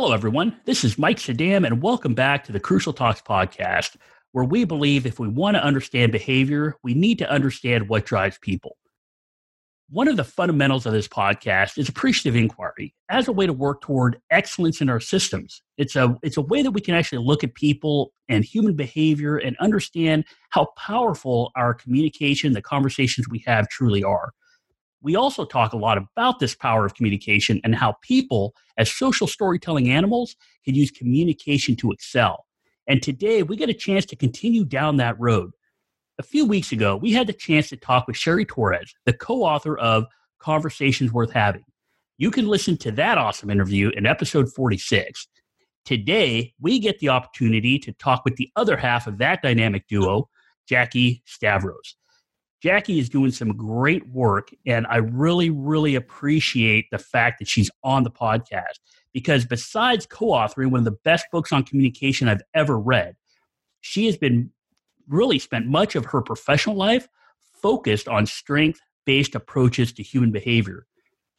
Hello, everyone. This is Mike Sadam, and welcome back to the Crucial Talks podcast, where we believe if we want to understand behavior, we need to understand what drives people. One of the fundamentals of this podcast is appreciative inquiry as a way to work toward excellence in our systems. It's a, it's a way that we can actually look at people and human behavior and understand how powerful our communication, the conversations we have truly are we also talk a lot about this power of communication and how people, as social storytelling animals, can use communication to excel. And today we get a chance to continue down that road. A few weeks ago, we had the chance to talk with Cheri Torres, the co author of Conversations Worth Having. You can listen to that awesome interview in episode 46. Today, we get the opportunity to talk with the other half of that dynamic duo, Jackie Stavros. Jackie is doing some great work, and I really, really appreciate the fact that she's on the podcast because besides co authoring one of the best books on communication I've ever read, she has been really spent much of her professional life focused on strength based approaches to human behavior.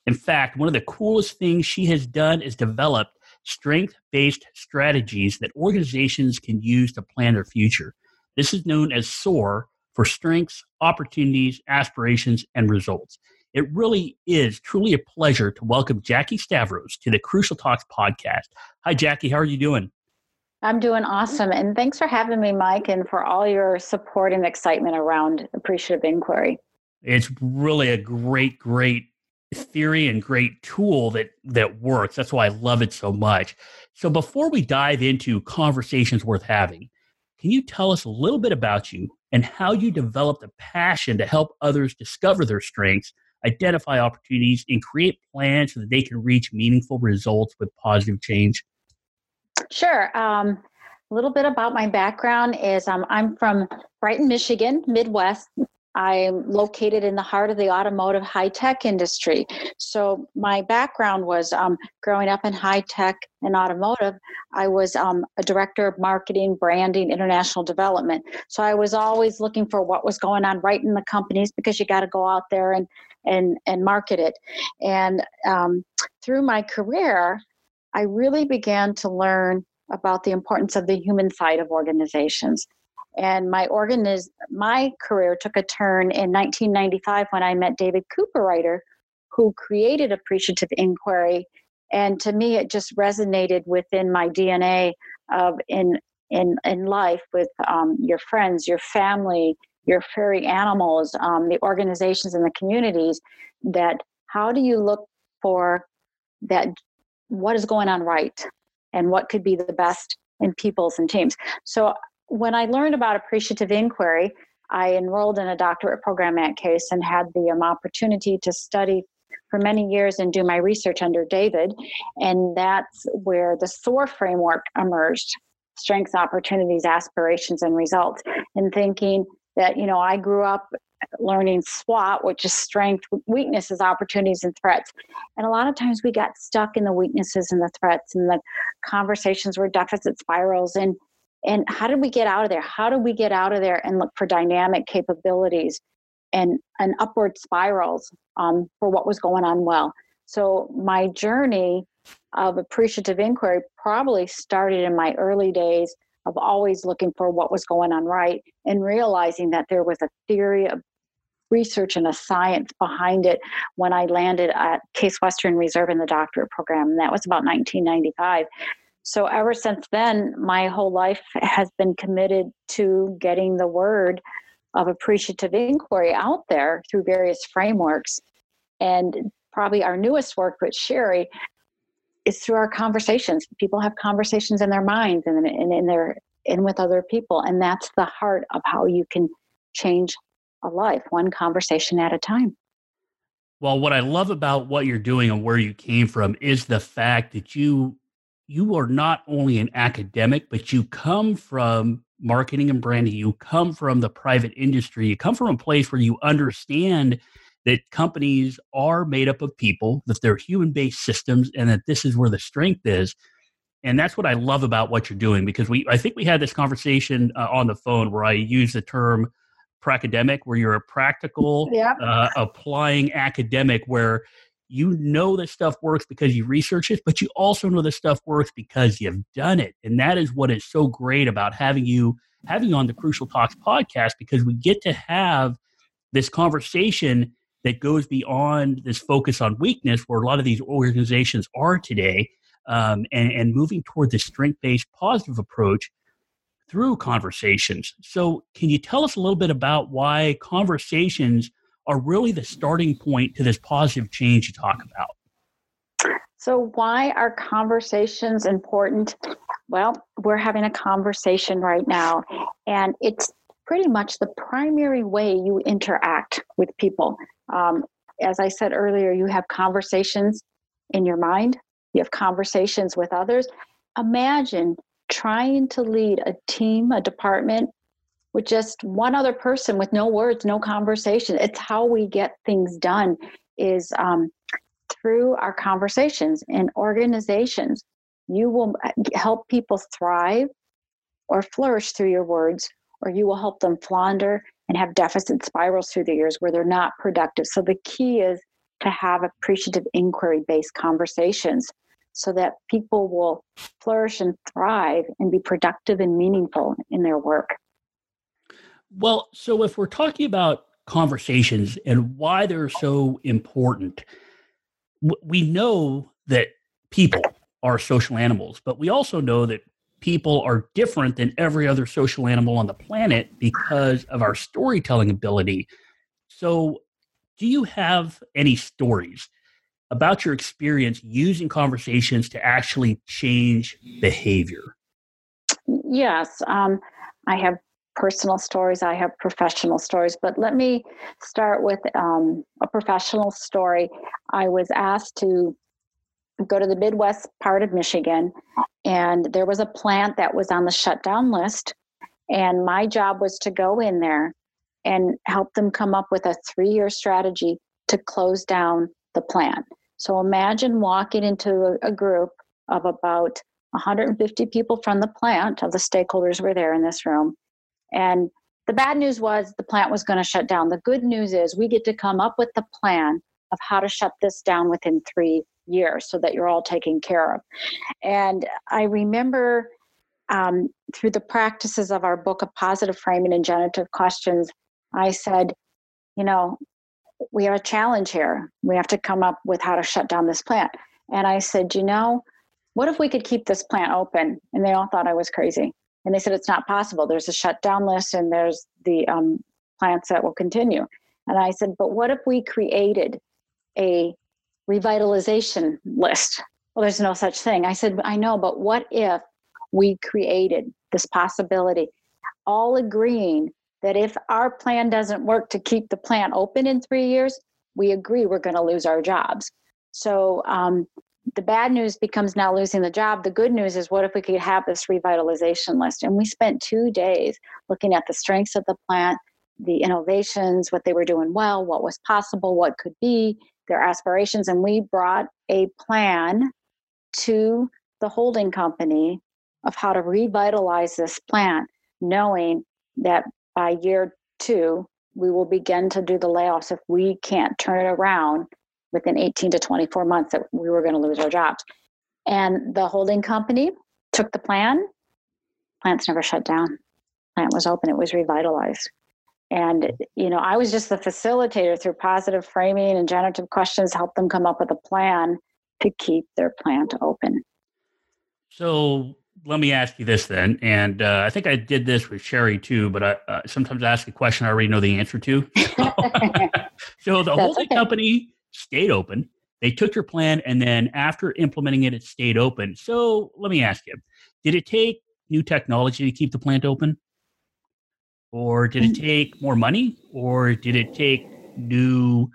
In fact, one of the coolest things she has done is developed strength based strategies that organizations can use to plan their future. This is known as SOAR for strengths, opportunities, aspirations, and results. It really is truly a pleasure to welcome Jackie Stavros to the Crucial Talks podcast. Hi, Jackie. How are you doing? I'm doing awesome. And thanks for having me, Mike, and for all your support and excitement around appreciative inquiry. It's really a great, great theory and great tool that that works. That's why I love it so much. So before we dive into conversations worth having, can you tell us a little bit about you and how you developed a passion to help others discover their strengths, identify opportunities, and create plans so that they can reach meaningful results with positive change? Sure. Um, a little bit about my background is um, I'm from Brighton, Michigan, Midwest, I'm located in the heart of the automotive high tech industry. So, my background was um, growing up in high tech and automotive. I was um, a director of marketing, branding, international development. So, I was always looking for what was going on right in the companies because you got to go out there and, and, and market it. And um, through my career, I really began to learn about the importance of the human side of organizations and my organiz- my career took a turn in 1995 when I met David Cooperrider, who created Appreciative Inquiry. And to me, it just resonated within my DNA of in in in life with um, your friends, your family, your furry animals, um, the organizations and the communities. That how do you look for that? What is going on right, and what could be the best in peoples and teams? So when I learned about appreciative inquiry, I enrolled in a doctorate program at Case and had the um, opportunity to study for many years and do my research under David. And that's where the SOAR framework emerged strengths, opportunities, aspirations, and results. And thinking that, you know, I grew up learning SWOT, which is strength, weaknesses, opportunities, and threats. And a lot of times we got stuck in the weaknesses and the threats, and the conversations were deficit spirals. And and how did we get out of there how do we get out of there and look for dynamic capabilities and and upward spirals um, for what was going on well so my journey of appreciative inquiry probably started in my early days of always looking for what was going on right and realizing that there was a theory of research and a science behind it when I landed at Case Western Reserve in the doctorate program. And that was about 1995. So ever since then, my whole life has been committed to getting the word of appreciative inquiry out there through various frameworks. And probably our newest work with Cheri is through our conversations. People have conversations in their minds and in, in their and with other people. And that's the heart of how you can change a life, one conversation at a time. Well, what I love about what you're doing and where you came from is the fact that you you are not only an academic, but you come from marketing and branding. You come from the private industry. You come from a place where you understand that companies are made up of people, that they're human based systems, and that this is where the strength is. And that's what I love about what you're doing because we, I think we had this conversation uh, on the phone where I use the term pracademic, where you're a practical, uh, applying academic, where you know that stuff works because you research it, but you also know that stuff works because you've done it. And that is what is so great about having you having you on the Crucial Talks podcast because we get to have this conversation that goes beyond this focus on weakness where a lot of these organizations are today um, and, and moving toward the strength-based positive approach through conversations. So can you tell us a little bit about why conversations are really the starting point to this positive change you talk about. So, why are conversations important? Well, we're having a conversation right now, and it's pretty much the primary way you interact with people. Um, as I said earlier, you have conversations in your mind, you have conversations with others. Imagine trying to lead a team, a department, with just one other person with no words no conversation. It's how we get things done is um, through our conversations in organizations. You will uh, help people thrive or flourish through your words or you will help them flounder and have deficit spirals through the years where they're not productive. So the key is to have appreciative inquiry based conversations so that people will flourish and thrive and be productive and meaningful in their work well, so if we're talking about conversations and why they're so important, we know that people are social animals, but we also know that people are different than every other social animal on the planet because of our storytelling ability. So, do you have any stories about your experience using conversations to actually change behavior? Yes. Um, I have personal stories, I have professional stories. But let me start with um, a professional story. I was asked to go to the Midwest part of Michigan, and there was a plant that was on the shutdown list. And my job was to go in there and help them come up with a three year strategy to close down the plant. So imagine walking into a, group of about 150 people from the plant, of the stakeholders were there in this room, and the bad news was the plant was going to shut down. The good news is we get to come up with the plan of how to shut this down within three years so that you're all taken care of. And I remember um, through the practices of our book of positive framing and generative questions, I said, you know, we have a challenge here. We have to come up with how to shut down this plant. And I said, you know, what if we could keep this plant open? And they all thought I was crazy. And they said it's not possible. There's a shutdown list and there's the um, plants that will continue. And I said, but what if we created a revitalization list? Well, there's no such thing. I said, I know, but what if we created this possibility, all agreeing that if our plan doesn't work to keep the plant open in three years, we agree we're going to lose our jobs. So um, the bad news becomes now losing the job. The good news is what if we could have this revitalization list? And we spent two days looking at the strengths of the plant, the innovations, what they were doing well, what was possible, what could be, their aspirations. And we brought a plan to the holding company of how to revitalize this plant, knowing that by year two, we will begin to do the layoffs if we can't turn it around within 18 to 24 months that we were going to lose our jobs. And the holding company took the plan. Plants never shut down. Plant was open. It was revitalized. And you know, I was just the facilitator through positive framing and generative questions, help them come up with a plan to keep their plant open. So let me ask you this then, and uh, I think I did this with Cheri too, but I uh, sometimes ask a question I already know the answer to. so the holding okay. company stayed open. They took your plan, and then after implementing it, it stayed open. So let me ask you did it take new technology to keep the plant open? Or did it mm. take more money? Or did it take new,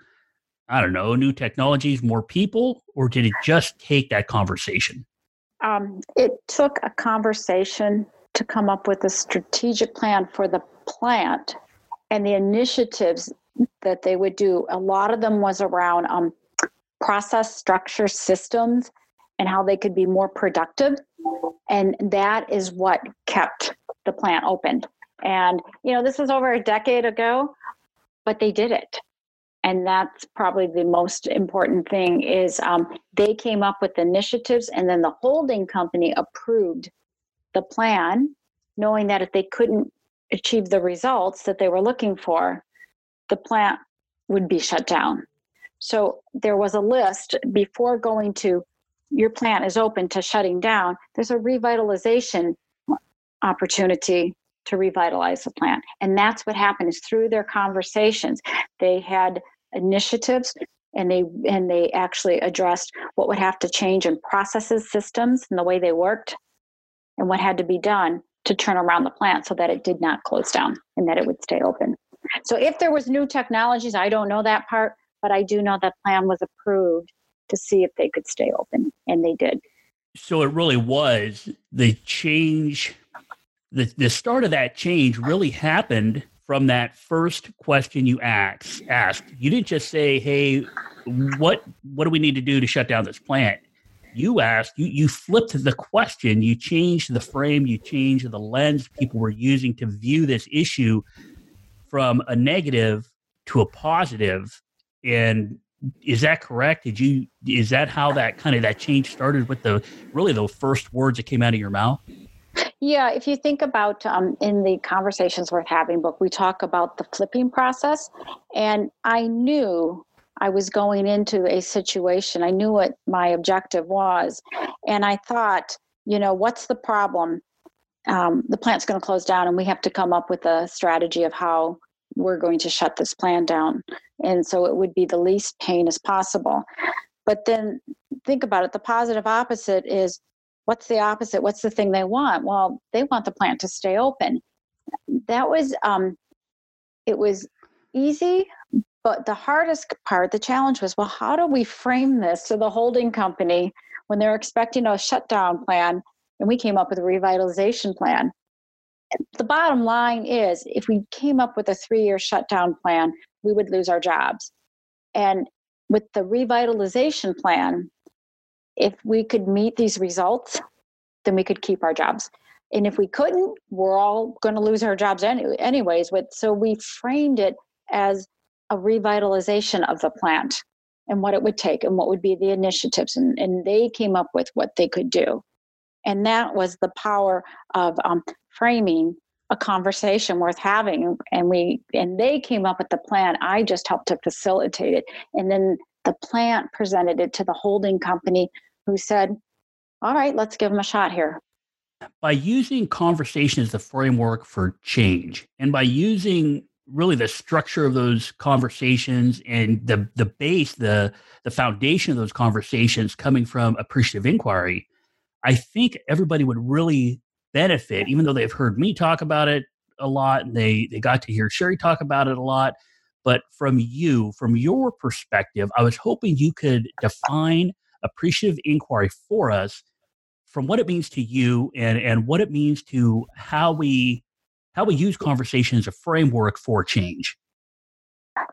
I don't know, new technologies, more people? Or did it just take that conversation? Um, it took a conversation to come up with a strategic plan for the plant and the initiatives that they would do. A lot of them was around um, process structure systems and how they could be more productive. And that is what kept the plant open. And, you know, this was over a decade ago, but they did it. and that's probably the most important thing is um, they came up with initiatives and then the holding company approved the plan knowing that if they couldn't achieve the results that they were looking for the plant would be shut down. So there was a list before going to your plant is open to shutting down there's a revitalization opportunity to revitalize the plant. And that's what happened is through their conversations they had initiatives and they and they actually addressed what would have to change in processes systems and the way they worked and what had to be done to turn around the plant so that it did not close down and that it would stay open so if there was new technologies i don't know that part but i do know that plan was approved to see if they could stay open and they did. So it really was the change the, the start of that change really happened from that first question you asked, asked, you didn't just say, "Hey, what what do we need to do to shut down this plant?" You asked, you you flipped the question, you changed the frame, you changed the lens people were using to view this issue from a negative to a. And is that correct? Did you is that how that kind of that change started with the really the first words that came out of your mouth? Yeah, if you think about um, in the Conversations Worth Having book, we talk about the flipping process. And I knew I was going into a situation, I knew what my objective was. And I thought, you know, what's the problem? Um, the plant's going to close down, and we have to come up with a strategy of how we're going to shut this plant down. And so it would be the least pain as possible. But then think about it the positive opposite is what's the opposite what's the thing they want well they want the plant to stay open that was um it was easy but the hardest part the challenge was well how do we frame this to the holding company when they're expecting a shutdown plan and we came up with a revitalization plan the bottom line is if we came up with a three year shutdown plan we would lose our jobs and with the revitalization plan if we could meet these results, then we could keep our jobs. And if we couldn't, we're all going to lose our jobs any, anyways. But so we framed it as a revitalization of the plant and what it would take and what would be the initiatives. And, and they came up with what they could do. And that was the power of um, framing a conversation worth having. And we and they came up with the plan. I just helped to facilitate it. And then the plant presented it to the holding company who said, All right, let's give them a shot here. By using conversation as the framework for change, and by using really the structure of those conversations and the the base, the the foundation of those conversations coming from appreciative inquiry, I think everybody would really benefit, even though they've heard me talk about it a lot and they they got to hear Cheri talk about it a lot. But from you, from your perspective, I was hoping you could define appreciative inquiry for us from what it means to you and, and what it means to how we how we use conversation as a framework for change.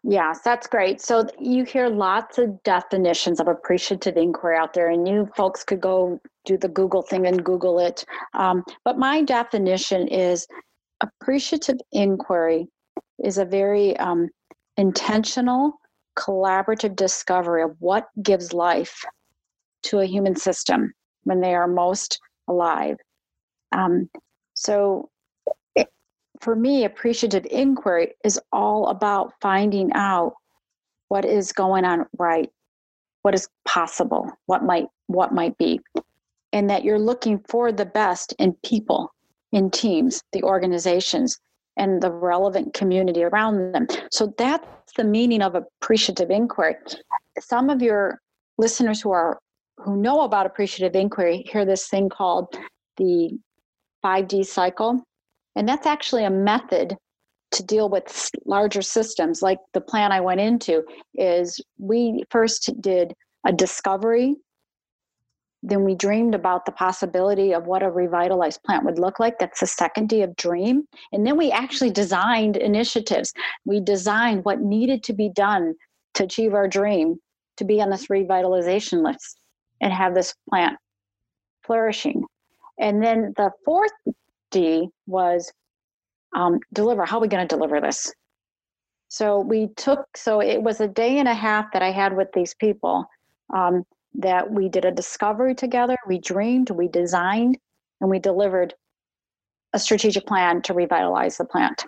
Yes, that's great. So you hear lots of definitions of appreciative inquiry out there, and you folks could go do the Google thing and Google it. Um, but my definition is appreciative inquiry is a very um, intentional, collaborative discovery of what gives life to a human system when they are most alive. Um, so, it, for me, appreciative inquiry is all about finding out what is going on right, what is possible, what might what might be, and that you're looking for the best in people, in teams, the organizations, and the relevant community around them. So that's the meaning of appreciative inquiry. Some of your listeners who are who know about appreciative inquiry hear this thing called the 5D cycle. And that's actually a method to deal with larger systems like the plan I went into is we first did a discovery then we dreamed about the possibility of what a revitalized plant would look like. That's the second D of dream. And then we actually designed initiatives. We designed what needed to be done to achieve our dream to be on this revitalization list and have this plant flourishing. And then the fourth D was um, deliver. How are we going to deliver this? So we took, so it was a day and a half that I had with these people um, that we did a discovery together. We dreamed, we designed, and we delivered a strategic plan to revitalize the plant.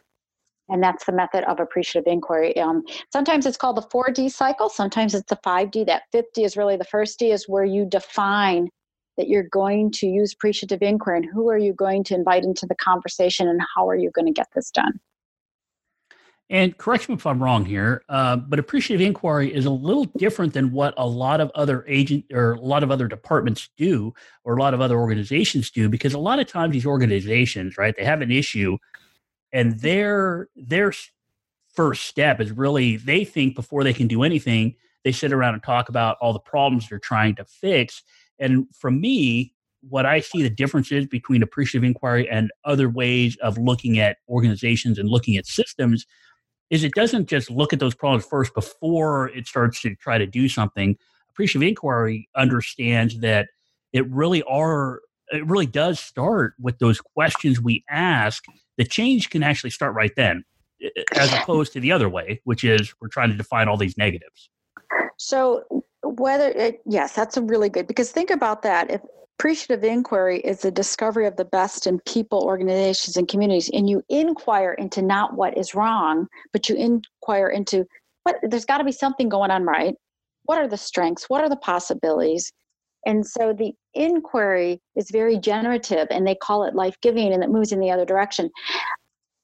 And that's the method of appreciative inquiry. Um, sometimes it's called the 4D cycle, sometimes it's the 5D. That 50 is really the first D, is where you define that you're going to use appreciative inquiry and who are you going to invite into the conversation and how are you going to get this done. And correct me if I'm wrong here, uh, but appreciative inquiry is a little different than what a lot of other agent or a lot of other departments do, or a lot of other organizations do, because a lot of times these organizations, right, they have an issue, and their their first step is really they think before they can do anything, they sit around and talk about all the problems they're trying to fix. And for me, what I see the differences between appreciative inquiry and other ways of looking at organizations and looking at systems is it doesn't just look at those problems first before it starts to try to do something. Appreciative inquiry understands that it really are it really does start with those questions we ask. The change can actually start right then, as opposed to the other way, which is we're trying to define all these negatives. So whether it, yes, that's a really good because think about that. If appreciative inquiry is the discovery of the best in people, organizations, and communities. And you inquire into not what is wrong, but you inquire into what there's got to be something going on right. What are the strengths? What are the possibilities? And so the inquiry is very generative, and they call it life giving, and it moves in the other direction.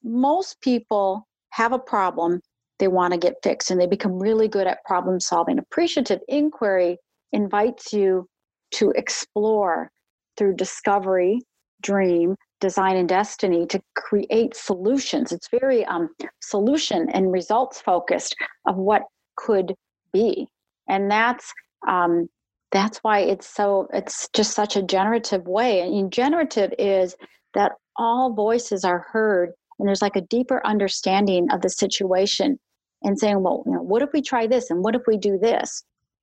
Most people have a problem they want to get fixed, and they become really good at problem solving. Appreciative inquiry invites you to explore through discovery, dream, design, and destiny to create solutions. It's very um, solution and results focused of what could be, and that's um, that's why it's so it's just such a generative way. And generative is that all voices are heard, and there's like a deeper understanding of the situation, and saying, well, you know, what if we try this, and what if we do this,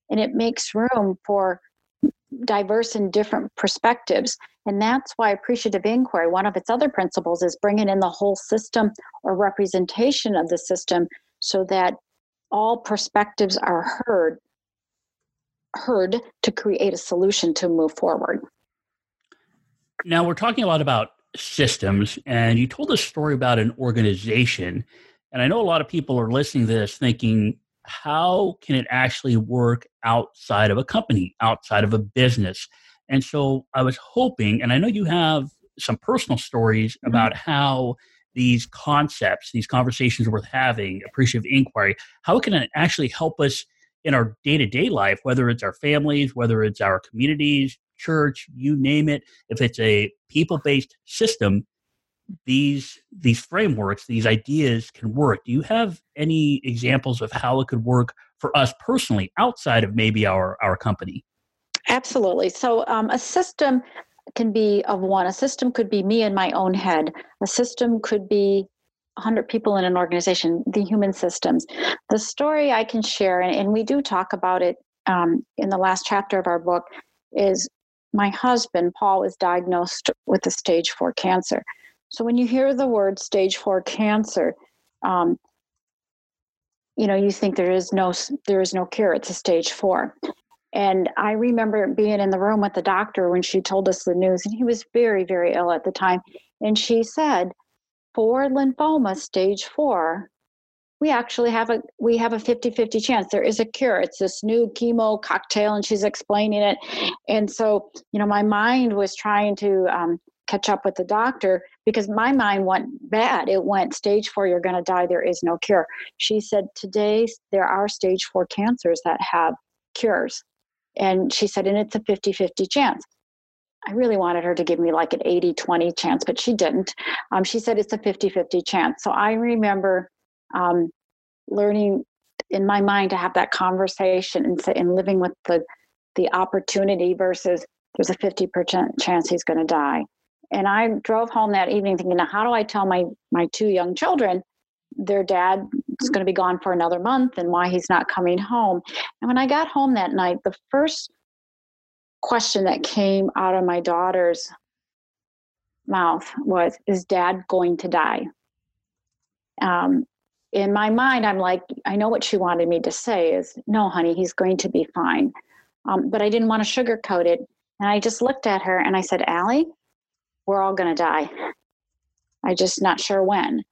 and it makes room for diverse and different perspectives. And that's why appreciative inquiry, one of its other principles, is bringing in the whole system or representation of the system so that all perspectives are heard heard to create a solution to move forward. Now we're talking a lot about systems and you told a story about an organization and I know a lot of people are listening to this thinking how can it actually work outside of a company, outside of a business? And so I was hoping, and I know you have some personal stories mm-hmm. about how these concepts, these conversations worth having, appreciative inquiry, how can it actually help us in our day to day life, whether it's our families, whether it's our communities, church, you name it, if it's a people based system, these these frameworks these ideas can work. Do you have any examples of how it could work for us personally outside of maybe our our company? Absolutely. So um, a system can be of one. A system could be me in my own head. A system could be 100 people in an organization the human systems. The story i can share and, and we do talk about it um, in the last chapter of our book is my husband paul was diagnosed with a stage 4 cancer so when you hear the word stage four cancer, um, you know you think there is no there is no cure. It's a stage four. And I remember being in the room with the doctor when she told us the news, and he was very, very ill at the time. And she said, for lymphoma stage four, we actually have a we have a 50-50 chance there is a cure it's this new chemo cocktail and she's explaining it and so you know my mind was trying to um, catch up with the doctor because my mind went bad. It went stage four, you're going to die, there is no cure. She said, Today, there are stage four cancers that have cures. And she said, and it's a 50 50 chance. I really wanted her to give me like an 80 20 chance, but she didn't. Um, she said it's a 50 50 chance. So I remember um, learning in my mind to have that conversation and, and living with the, the opportunity versus there's a 50% chance he's going to die and I drove home that evening thinking, now how do I tell my my two young children their dad is going to be gone for another month and why he's not coming home? And when I got home that night, the first question that came out of my daughter's mouth was, "Is dad going to die?" Um, in my mind, I'm like, I know what she wanted me to say is, no, honey, he's going to be fine. Um, but I didn't want to sugarcoat it. And I just looked at her and I said, Allie, we're all going to die. I'm just not sure when.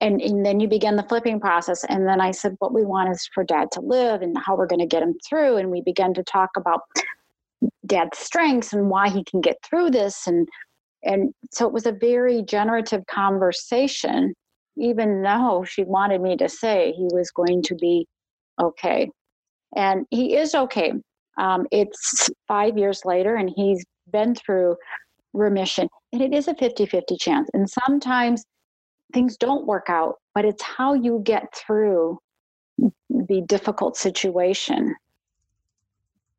And, and then you begin the flipping process. And then I said, what we want is for dad to live and how we're going to get him through. And we began to talk about dad's strengths and why he can get through this. And, and so it was a very generative conversation even though she wanted me to say he was going to be okay. And he is okay. Um, it's five years later, and he's been through remission. And it is a 50 50 chance. And sometimes things don't work out, but it's how you get through the difficult situation.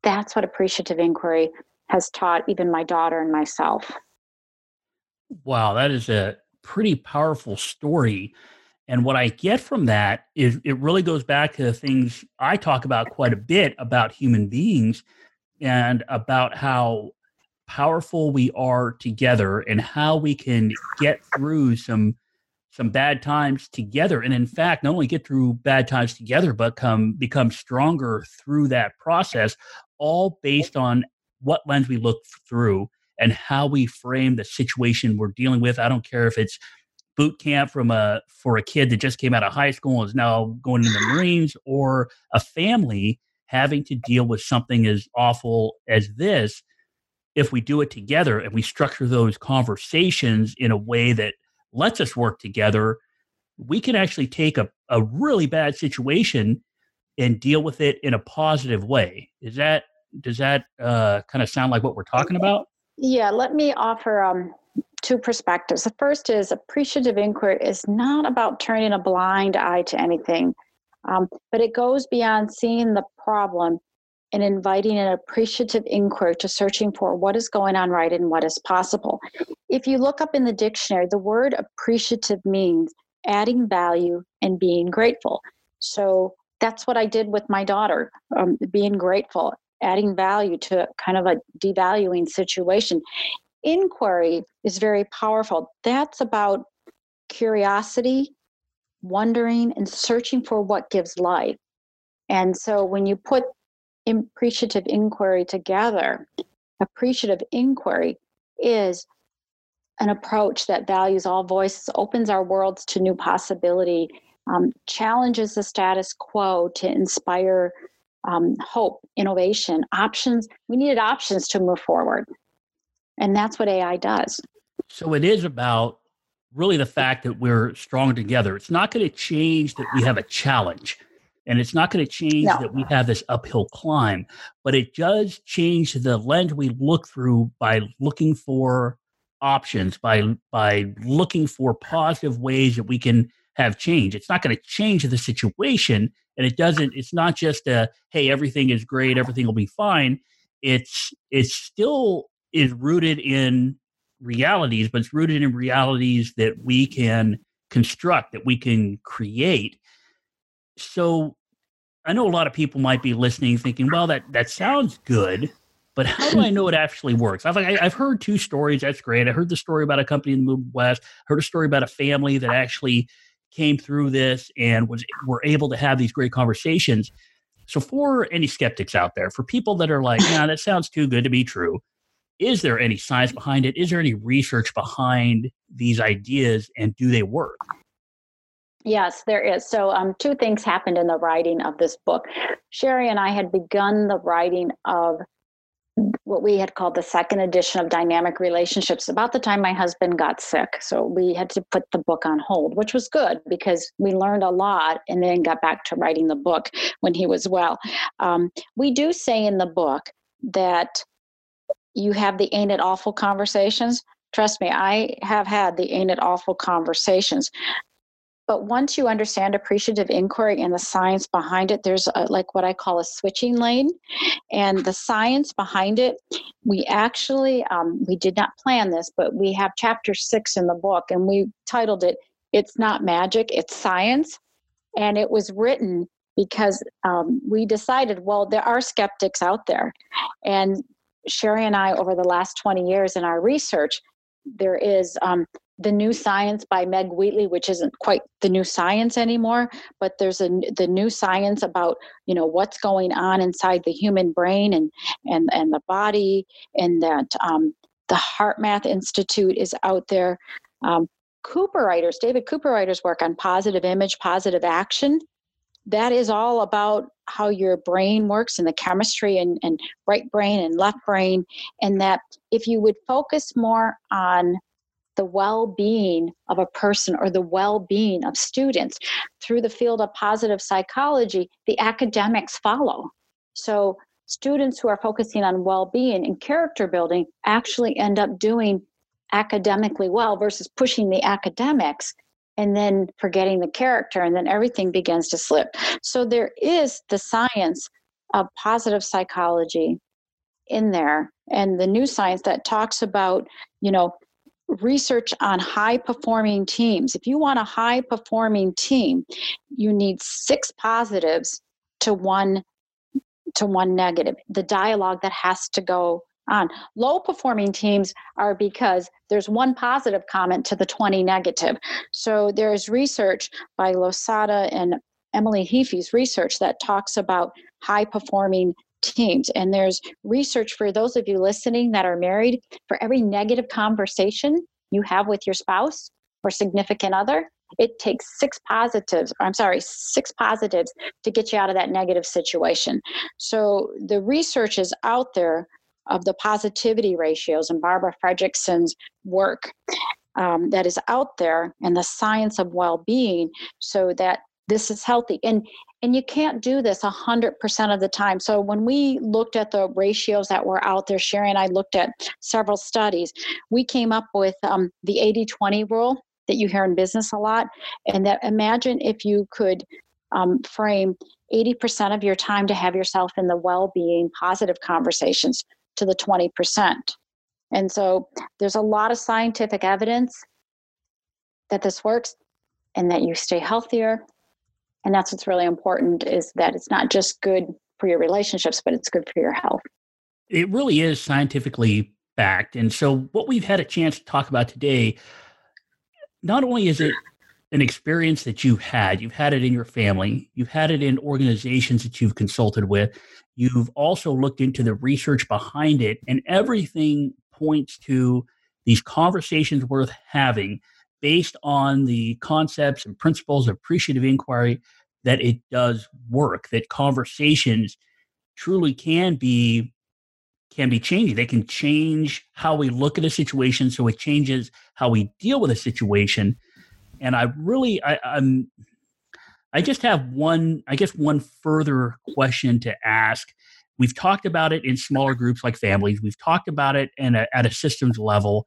That's what appreciative inquiry has taught even my daughter and myself. Wow, that is a pretty powerful story. And what I get from that is it really goes back to the things I talk about quite a bit about human beings and about how powerful we are together and how we can get through some some bad times together and in fact not only get through bad times together but come become stronger through that process all based on what lens we look through and how we frame the situation we're dealing with. I don't care if it's boot camp from a for a kid that just came out of high school and is now going into the Marines, or a family having to deal with something as awful as this. If we do it together and we structure those conversations in a way that lets us work together, we can actually take a, a really bad situation and deal with it in a positive way. Is that does that uh, kind of sound like what we're talking about? Yeah, let me offer um, two perspectives. The first is appreciative inquiry is not about turning a blind eye to anything, um, but it goes beyond seeing the problem and inviting an appreciative inquiry to searching for what is going on right and what is possible. If you look up in the dictionary, the word appreciative means adding value and being grateful. So that's what I did with my daughter, um, being grateful adding value to kind of a devaluing situation. Inquiry is very powerful. That's about curiosity, wondering, and searching for what gives life. And so when you put appreciative inquiry together, appreciative inquiry is an approach that values all voices, opens our worlds to new possibility, um, challenges the status quo to inspire um, hope, innovation, options. We needed options to move forward. And that's what AI does. So it is about really the fact that we're strong together. It's not going to change that we have a challenge. And it's not going to change no. that we have this uphill climb, but it does change the lens we look through by looking for options, by by looking for positive ways that we can have change. It's not going to change the situation and it doesn't it's not just a hey everything is great everything will be fine it's it's still is rooted in realities but it's rooted in realities that we can construct that we can create so i know a lot of people might be listening thinking well that that sounds good but how do I know it actually works? I've like, I've heard two stories. That's great. I heard the story about a company in the Midwest. Heard a story about a family that actually came through this and was were able to have these great conversations. So for any skeptics out there, for people that are like, "Yeah, that sounds too good to be true," is there any science behind it? Is there any research behind these ideas, and do they work? Yes, there is. So, um, two things happened in the writing of this book. Cheri and I had begun the writing of what we had called the second edition of Dynamic Relationships about the time my husband got sick. So we had to put the book on hold, which was good because we learned a lot and then got back to writing the book when he was well. Um, we do say in the book that you have the ain't it awful conversations. Trust me, I have had the ain't it awful conversations. But once you understand appreciative inquiry and the science behind it, there's a, like what I call a switching lane. And the science behind it, we actually, um, we did not plan this, but we have chapter six in the book and we titled it, It's Not Magic, It's Science. And it was written because um, we decided, well, there are skeptics out there. And Cheri and I, over the last 20 years in our research, there is um, the new science by meg wheatley which isn't quite the new science anymore but there's a the new science about you know what's going on inside the human brain and and and the body and that um, the HeartMath Institute is out there. Um, Cooperriders david Cooperrider's work on positive image positive action. That is all about how your brain works and the chemistry and, and right brain and left brain and that if you would focus more on the well being of a person or the well being of students through the field of positive psychology, the academics follow. So, students who are focusing on well being and character building actually end up doing academically well versus pushing the academics and then forgetting the character, and then everything begins to slip. So, there is the science of positive psychology in there and the new science that talks about you know research on high performing teams. If you want a high performing team, you need six positives to one to one negative. The dialogue that has to go on. Low performing teams are because there's one positive comment to the 20 negative. So there's research by Losada and Emily Heaphy's research that talks about high performing teams. And there's research for those of you listening that are married for every negative conversation you have with your spouse or significant other, it takes six positives, I'm sorry, six positives to get you out of that negative situation. So the research is out there of the positivity ratios and Barbara Fredrickson's work um, that is out there and the science of well-being so that this is healthy. And and you can't do this 100% of the time. So when we looked at the ratios that were out there Cheri and i looked at several studies we came up with um, the 80-20 rule that you hear in business a lot. And that imagine if you could um, frame 80% of your time to have yourself in the well-being positive conversations to the 20% and so there's a lot of scientific evidence that this works and that you stay healthier and that's what's really important is that it's not just good for your relationships but it's good for your health. It really is scientifically backed. And so what we've had a chance to talk about today not only is it an experience that you've had you've had it in your family you've had it in organizations that you've consulted with you've also looked into the research behind it and everything points to these conversations worth having based on the concepts and principles of appreciative inquiry that it does work that conversations truly can be can be changing. They can change how we look at a situation so it changes how we deal with a situation. And i really I, i'm i just have one i guess one further question to ask. We've talked about it in smaller groups like families. We've talked about it a, at a systems level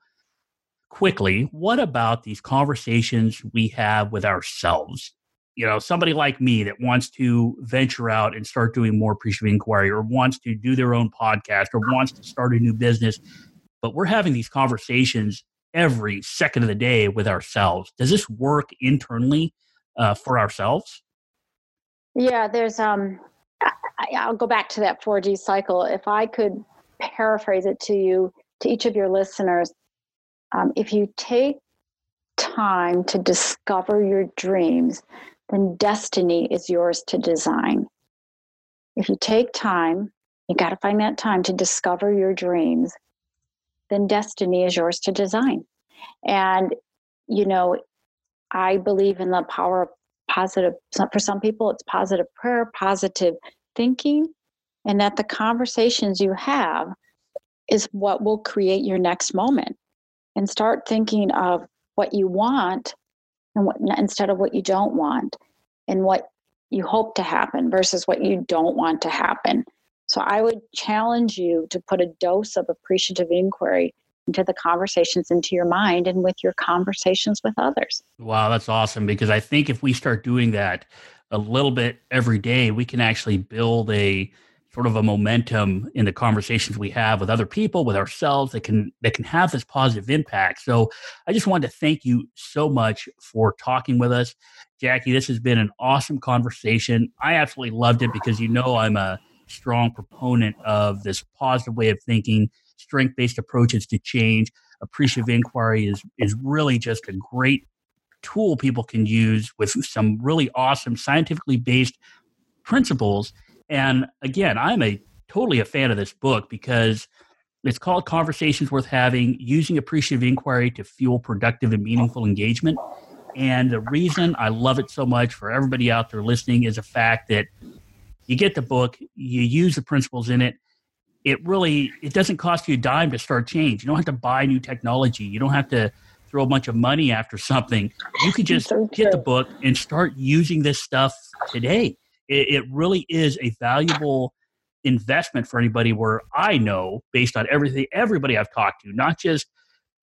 quickly, what about these conversations we have with ourselves? You know, somebody like me that wants to venture out and start doing more appreciative inquiry or wants to do their own podcast or wants to start a new business, but we're having these conversations every second of the day with ourselves. Does this work internally uh, for ourselves? Yeah, there's um I, will go back to that 4D cycle. If I could paraphrase it to you, to each of your listeners, um, if you take time to discover your dreams, then destiny is yours to design. If you take time, you got to find that time to discover your dreams, then destiny is yours to design. And, you know, I believe in the power of positive, for some people, it's positive prayer, positive thinking, and that the conversations you have is what will create your next moment and start thinking of what you want and what instead of what you don't want and what you hope to happen versus what you don't want to happen. So I would challenge you to put a dose of appreciative inquiry into the conversations into your mind and with your conversations with others. Wow, that's awesome because I think if we start doing that a little bit every day, we can actually build a sort of a momentum in the conversations we have with other people with ourselves that can that can have this positive impact. So i just wanted to thank you so much for talking with us. Jackie this has been an awesome conversation. I absolutely loved it because you know i'm a strong proponent of this positive way of thinking strength based approaches to change. Appreciative inquiry is is really just a great tool people can use with some really awesome scientifically based principles. And again, I'm a totally a fan of this book because it's called Conversations Worth Having Using Appreciative Inquiry to Fuel Productive and Meaningful Engagement. And the reason I love it so much for everybody out there listening is the fact that you get the book, you use the principles in it. It really it doesn't cost you a dime to start change. You don't have to buy new technology. You don't have to throw a bunch of money after something. You could just so get the book and start using this stuff today. It, it really is a valuable investment for anybody where I know based on everything everybody I've talked to, not just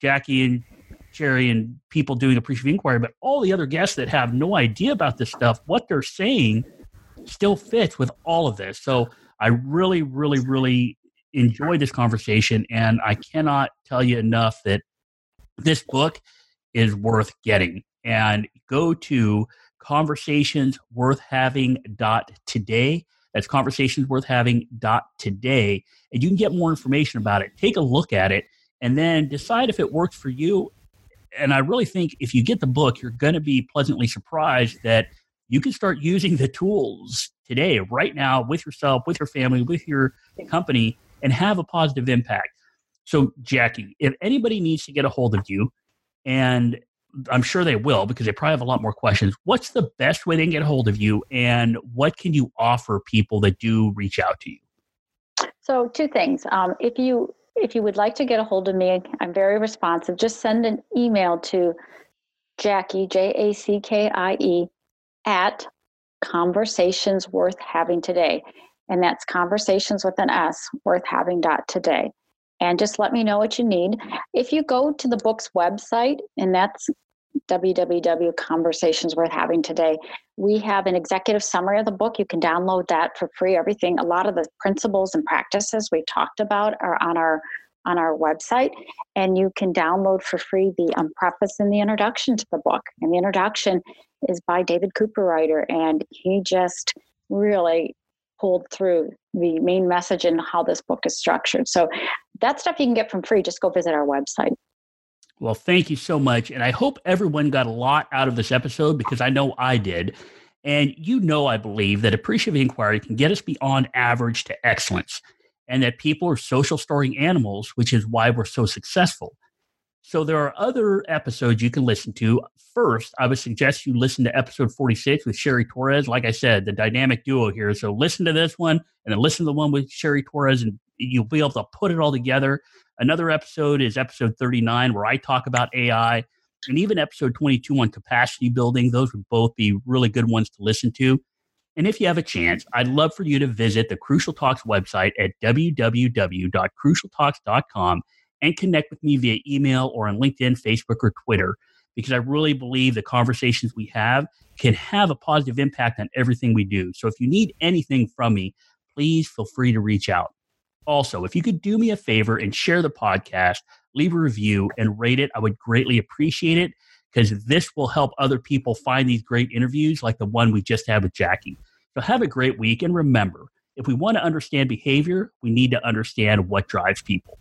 Jackie and Jerry and people doing appreciative inquiry, but all the other guests that have no idea about this stuff, what they're saying still fits with all of this. So I really, really, really enjoyed this conversation, and I cannot tell you enough that this book is worth getting. And go to conversationsworthhaving.today that's conversationsworthhaving.today. And you can get more information about it. Take a look at it and then decide if it works for you. And I really think if you get the book, you're going to be pleasantly surprised that you can start using the tools today, right now, with yourself, with your family, with your company, and have a positive impact. So, Jackie, if anybody needs to get a hold of you and I'm sure they will because they probably have a lot more questions. What's the best way they can get a hold of you, and what can you offer people that do reach out to you? So, two things. Um, if you if you would like to get a hold of me, I'm very responsive. Just send an email to Jackie J A C K I E at conversations worth having today, and that's conversations with an S worth having dot today and just let me know what you need. If you go to the book's website, and that's www conversations worth having today we have an executive summary of the book you can download that for free everything a lot of the principles and practices we talked about are on our on our website and you can download for free the um, preface and the introduction to the book and the introduction is by david cooperrider and he just really pulled through the main message and how this book is structured. So that stuff you can get from free. Just go visit our website. Well, thank you so much. And I hope everyone got a lot out of this episode because I know I did. And you know, I believe that appreciative inquiry can get us beyond average to excellence and that people are social storing animals, which is why we're so successful. So there are other episodes you can listen to. First, I would suggest you listen to episode 46 with Cheri Torres. Like I said, the dynamic duo here. So listen to this one and then listen to the one with Cheri Torres, and you'll be able to put it all together. Another episode is episode 39, where I talk about AI, and even episode 22 on capacity building. Those would both be really good ones to listen to. And if you have a chance, I'd love for you to visit the Crucial Talks website at www.crucialtalks.com and connect with me via email or on LinkedIn, Facebook, or Twitter because I really believe the conversations we have can have a positive impact on everything we do. So if you need anything from me, please feel free to reach out. Also, if you could do me a favor and share the podcast, leave a review, and rate it, I would greatly appreciate it because this will help other people find these great interviews like the one we just had with Jackie. So have a great week. And remember, if we want to understand behavior, we need to understand what drives people.